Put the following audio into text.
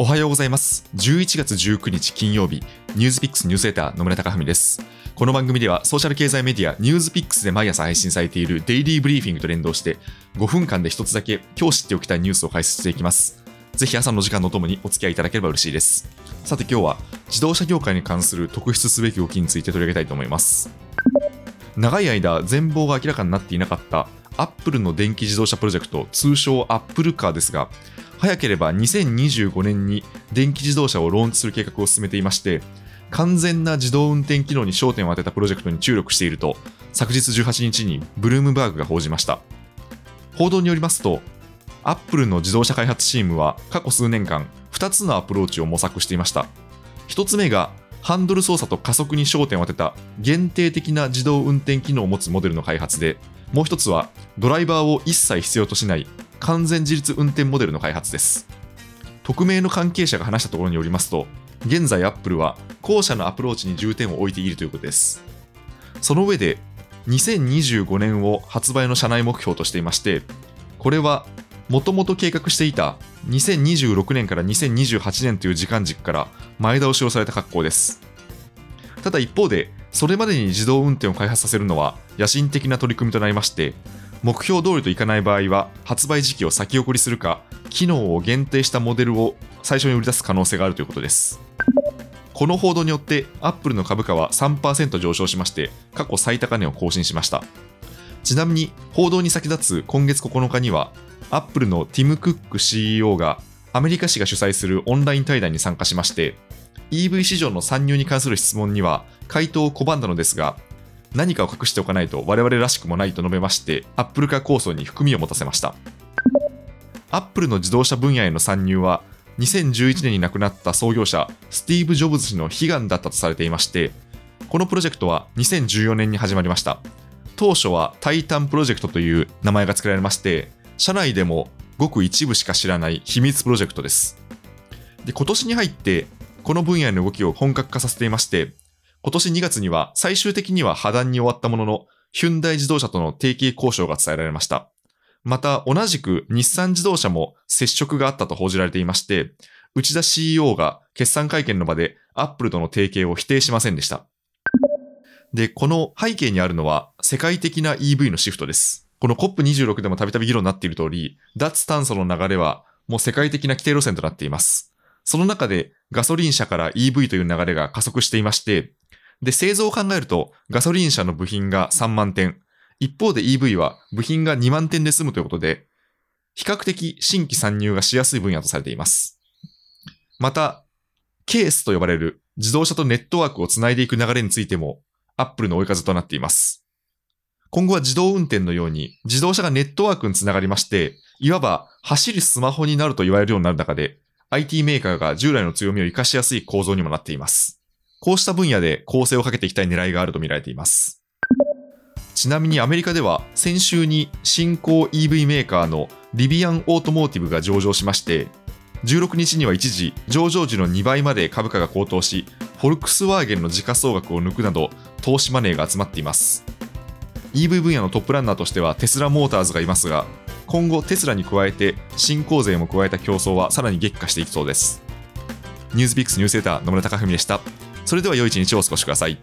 おはようございます。11月19日金曜日、ニュースピックスニュースレター野村貴文です。この番組ではソーシャル経済メディアニュースピックスで毎朝配信されているデイリーブリーフィングと連動して5分間で一つだけ今日知っておきたいニュースを解説していきます。ぜひ朝の時間のともにお付き合いいただければ嬉しいです。さて今日は自動車業界に関する特筆すべき動きについて取り上げたいと思います。長い間全貌が明らかになっていなかったアップルの電気自動車プロジェクト通称アップルカーですが早ければ2025年に電気自動車をローンチする計画を進めていまして完全な自動運転機能に焦点を当てたプロジェクトに注力していると昨日18日にブルームバーグが報じました。報道によりますとアップルの自動車開発チームは過去数年間2つのアプローチを模索していました。1つ目がハンドル操作と加速に焦点を当てた限定的な自動運転機能を持つモデルの開発でもう一つはドライバーを一切必要としない完全自立運転モデルの開発です。匿名の関係者が話したところによりますと現在アップルは後者のアプローチに重点を置いているということです。その上で2025年を発売の社内目標としていましてこれはもともと計画していた2026年から2028年という時間軸から前倒しをされた格好です。ただ一方でそれまでに自動運転を開発させるのは野心的な取り組みとなりまして目標通りといかない場合は発売時期を先送りするか機能を限定したモデルを最初に売り出す可能性があるということです。この報道によってアップルの株価は3%上昇しまして過去最高値を更新しました。ちなみに報道に先立つ今月9日にはアップルのティム・クック CEO がアメリカ紙が主催するオンライン対談に参加しまして EV 市場の参入に関する質問には回答を拒んだのですが何かを隠しておかないと我々らしくもないと述べましてアップル化構想に含みを持たせました。アップルの自動車分野への参入は2011年に亡くなった創業者スティーブ・ジョブズ氏の悲願だったとされていましてこのプロジェクトは2014年に始まりました。当初はタイタンプロジェクトという名前が付けられまして社内でもごく一部しか知らない秘密プロジェクトです。で今年に入ってこの分野の動きを本格化させていまして今年2月には最終的には破談に終わったもののヒュンダイ自動車との提携交渉が伝えられました。また同じく日産自動車も接触があったと報じられていまして内田 CEO が決算会見の場でアップルとの提携を否定しませんでした。でこの背景にあるのは世界的な EV のシフトです。この COP26 でもたびたび議論になっている通り脱炭素の流れはもう世界的な規定路線となっていますその中でガソリン車から EV という流れが加速していましてで、製造を考えると、ガソリン車の部品が3万点、一方で EV は部品が2万点で済むということで、比較的新規参入がしやすい分野とされています。また、ケースと呼ばれる自動車とネットワークをつないでいく流れについても、アップルの追い風となっています。今後は自動運転のように、自動車がネットワークにつながりまして、いわば走るスマホになると言われるようになる中で、IT メーカーが従来の強みを活かしやすい構造にもなっています。こうした分野で攻勢をかけていきたい狙いがあると見られています。ちなみにアメリカでは先週に新興 EV メーカーのリビアンオートモーティブが上場しまして、16日には一時上場時の2倍まで株価が高騰し、フォルクスワーゲンの時価総額を抜くなど投資マネーが集まっています。EV 分野のトップランナーとしてはテスラモーターズがいますが、今後テスラに加えて新興勢も加えた競争はさらに激化していきそうです。ニュースピックスニュースレター野村貴文でした。それでは良い一日をお過ごしください。